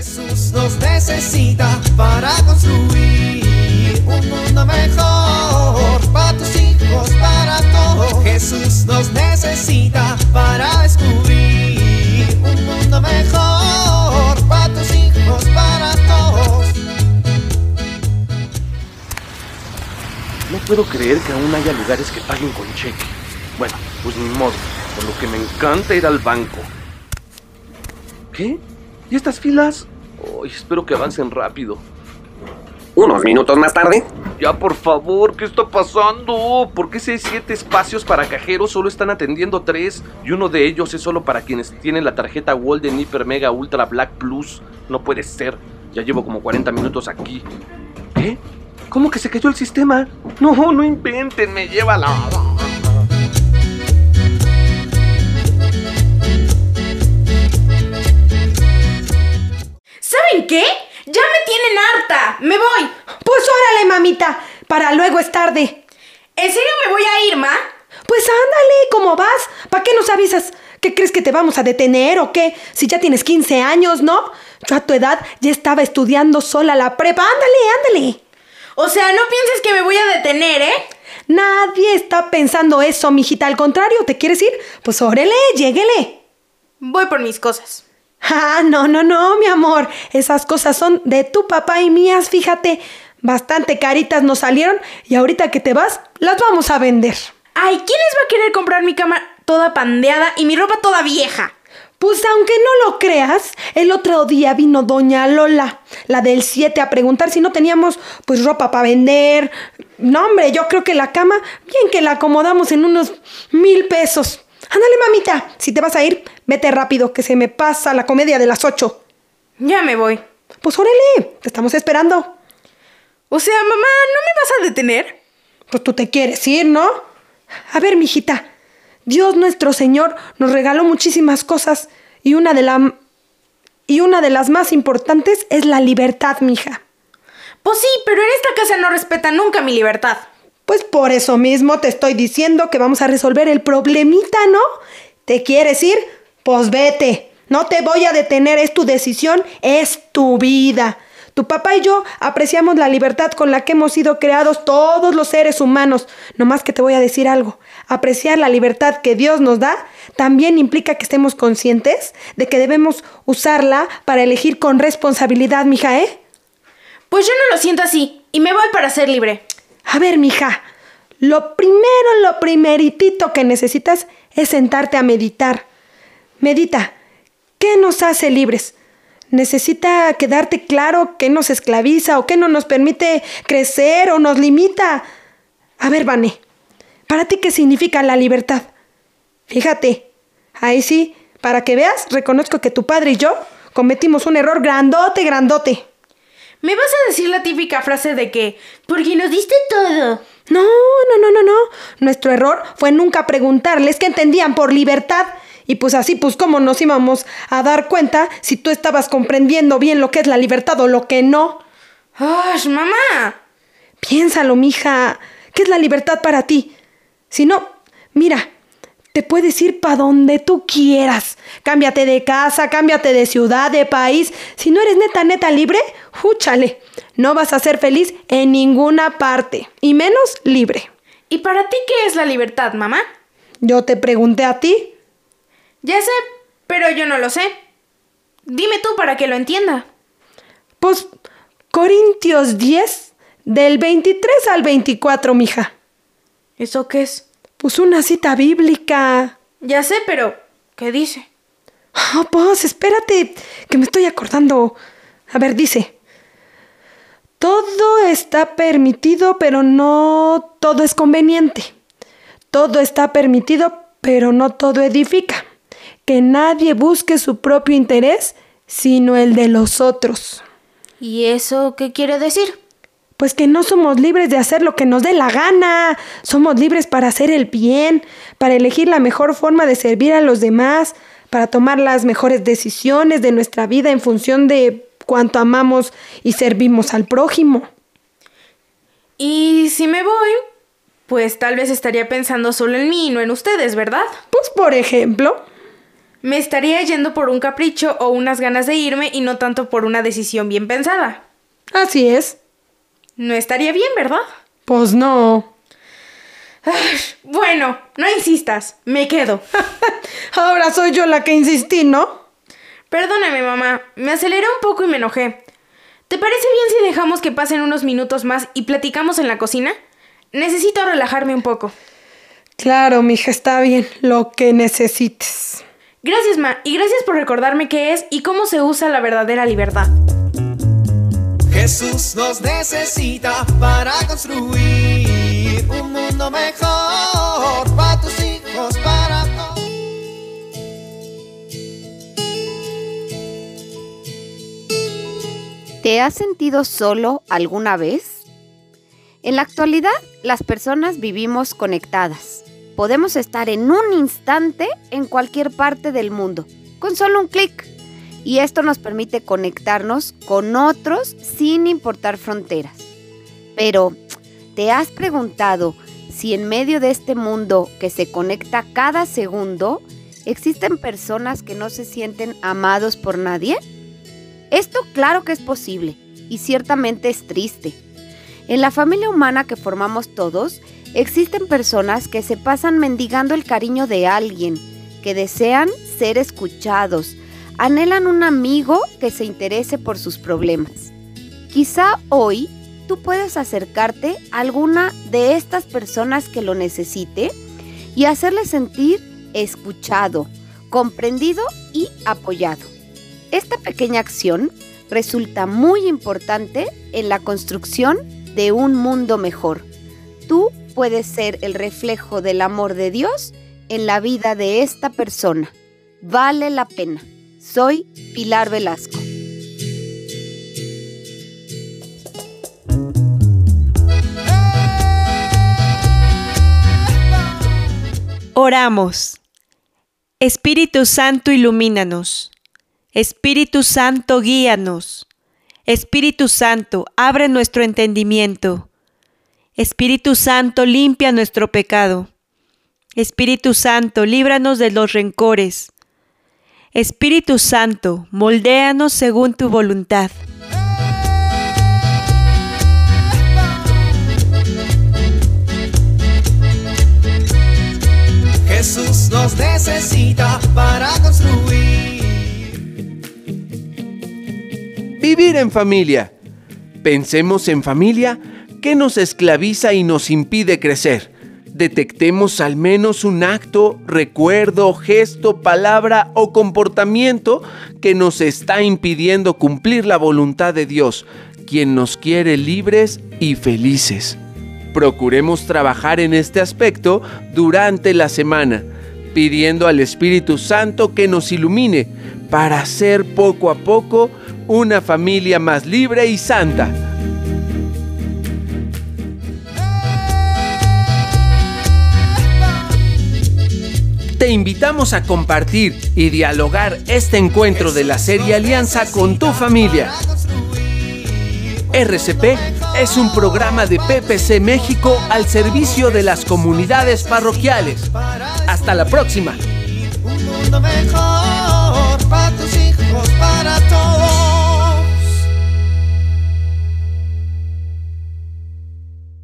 Jesús nos necesita para construir un mundo mejor para tus hijos, para todos. Jesús nos necesita para descubrir un mundo mejor para tus hijos, para todos. No puedo creer que aún haya lugares que paguen con cheque. Bueno, pues ni modo. Por lo que me encanta ir al banco. ¿Qué? ¿Y estas filas? Ay, espero que avancen rápido. Unos minutos más tarde, Ya, por favor, ¿qué está pasando? ¿Por qué si hay siete espacios para cajeros solo están atendiendo tres? Y uno de ellos es solo para quienes tienen la tarjeta Golden Hyper Mega Ultra Black Plus. No puede ser. Ya llevo como 40 minutos aquí. ¿Qué? ¿Cómo que se cayó el sistema? No, no inventen, me lleva la... qué? Ya me tienen harta. Me voy. Pues órale, mamita, para luego es tarde. ¿En serio me voy a ir, ma? Pues ándale, ¿cómo vas? ¿Para qué nos avisas? ¿Qué crees que te vamos a detener o qué? Si ya tienes 15 años, ¿no? Yo a tu edad ya estaba estudiando sola la prepa. Ándale, ándale. O sea, no pienses que me voy a detener, ¿eh? Nadie está pensando eso, mijita. Al contrario, ¿te quieres ir? Pues órale, lléguele. Voy por mis cosas. Ah, no, no, no, mi amor. Esas cosas son de tu papá y mías, fíjate. Bastante caritas nos salieron y ahorita que te vas, las vamos a vender. Ay, ¿quién les va a querer comprar mi cama toda pandeada y mi ropa toda vieja? Pues aunque no lo creas, el otro día vino doña Lola, la del 7, a preguntar si no teníamos pues ropa para vender. No, hombre, yo creo que la cama, bien que la acomodamos en unos mil pesos. Ándale, mamita, si te vas a ir, vete rápido, que se me pasa la comedia de las 8. Ya me voy. Pues órale, te estamos esperando. O sea, mamá, ¿no me vas a detener? Pues tú te quieres ir, ¿no? A ver, mijita, Dios nuestro Señor nos regaló muchísimas cosas y una de la y una de las más importantes es la libertad, mija. Pues sí, pero en esta casa no respetan nunca mi libertad. Pues por eso mismo te estoy diciendo que vamos a resolver el problemita, ¿no? ¿Te quieres ir? Pues vete. No te voy a detener, es tu decisión, es tu vida. Tu papá y yo apreciamos la libertad con la que hemos sido creados todos los seres humanos. No más que te voy a decir algo. Apreciar la libertad que Dios nos da también implica que estemos conscientes de que debemos usarla para elegir con responsabilidad, mija, ¿eh? Pues yo no lo siento así y me voy para ser libre. A ver, mija, lo primero, lo primeritito que necesitas es sentarte a meditar. Medita, ¿qué nos hace libres? Necesita quedarte claro qué nos esclaviza o qué no nos permite crecer o nos limita. A ver, Vane, ¿para ti qué significa la libertad? Fíjate, ahí sí, para que veas, reconozco que tu padre y yo cometimos un error grandote, grandote. ¿Me vas a decir la típica frase de que, porque nos diste todo? No, no, no, no, no. Nuestro error fue nunca preguntarles qué entendían por libertad. Y pues así, pues cómo nos íbamos a dar cuenta si tú estabas comprendiendo bien lo que es la libertad o lo que no. ¡Ay, mamá! Piénsalo, mija. ¿Qué es la libertad para ti? Si no, mira, te puedes ir para donde tú quieras. Cámbiate de casa, cámbiate de ciudad, de país. Si no eres neta, neta libre, júchale. No vas a ser feliz en ninguna parte, y menos libre. ¿Y para ti qué es la libertad, mamá? Yo te pregunté a ti. Ya sé, pero yo no lo sé. Dime tú para que lo entienda. Pues Corintios 10, del 23 al 24, mija. ¿Eso qué es? Pues una cita bíblica. Ya sé, pero ¿qué dice? Oh, pues espérate, que me estoy acordando. A ver, dice. Todo está permitido, pero no todo es conveniente. Todo está permitido, pero no todo edifica. Que nadie busque su propio interés, sino el de los otros. ¿Y eso qué quiere decir? Pues que no somos libres de hacer lo que nos dé la gana. Somos libres para hacer el bien, para elegir la mejor forma de servir a los demás, para tomar las mejores decisiones de nuestra vida en función de cuánto amamos y servimos al prójimo. Y si me voy, pues tal vez estaría pensando solo en mí y no en ustedes, ¿verdad? Pues por ejemplo, Me estaría yendo por un capricho o unas ganas de irme y no tanto por una decisión bien pensada. Así es. No estaría bien, ¿verdad? Pues no. Bueno, no insistas, me quedo. Ahora soy yo la que insistí, ¿no? Perdóname, mamá, me aceleré un poco y me enojé. ¿Te parece bien si dejamos que pasen unos minutos más y platicamos en la cocina? Necesito relajarme un poco. Claro, mija, está bien, lo que necesites. Gracias, Ma, y gracias por recordarme qué es y cómo se usa la verdadera libertad. Jesús nos necesita para construir un mundo mejor para tus hijos, para. ¿Te has sentido solo alguna vez? En la actualidad, las personas vivimos conectadas. Podemos estar en un instante en cualquier parte del mundo, con solo un clic. Y esto nos permite conectarnos con otros sin importar fronteras. Pero, ¿te has preguntado si en medio de este mundo que se conecta cada segundo, existen personas que no se sienten amados por nadie? Esto claro que es posible y ciertamente es triste. En la familia humana que formamos todos, existen personas que se pasan mendigando el cariño de alguien, que desean ser escuchados, anhelan un amigo que se interese por sus problemas. Quizá hoy tú puedes acercarte a alguna de estas personas que lo necesite y hacerle sentir escuchado, comprendido y apoyado. Esta pequeña acción resulta muy importante en la construcción de un mundo mejor. Tú puedes ser el reflejo del amor de Dios en la vida de esta persona. Vale la pena. Soy Pilar Velasco. Oramos. Espíritu Santo, ilumínanos. Espíritu Santo, guíanos. Espíritu Santo, abre nuestro entendimiento. Espíritu Santo, limpia nuestro pecado. Espíritu Santo, líbranos de los rencores. Espíritu Santo, moldéanos según tu voluntad. Jesús nos necesita para construir. Vivir en familia. Pensemos en familia que nos esclaviza y nos impide crecer. Detectemos al menos un acto, recuerdo, gesto, palabra o comportamiento que nos está impidiendo cumplir la voluntad de Dios, quien nos quiere libres y felices. Procuremos trabajar en este aspecto durante la semana, pidiendo al Espíritu Santo que nos ilumine para ser poco a poco una familia más libre y santa. Te invitamos a compartir y dialogar este encuentro de la serie Alianza con tu familia. RCP es un programa de PPC México al servicio de las comunidades parroquiales. Hasta la próxima.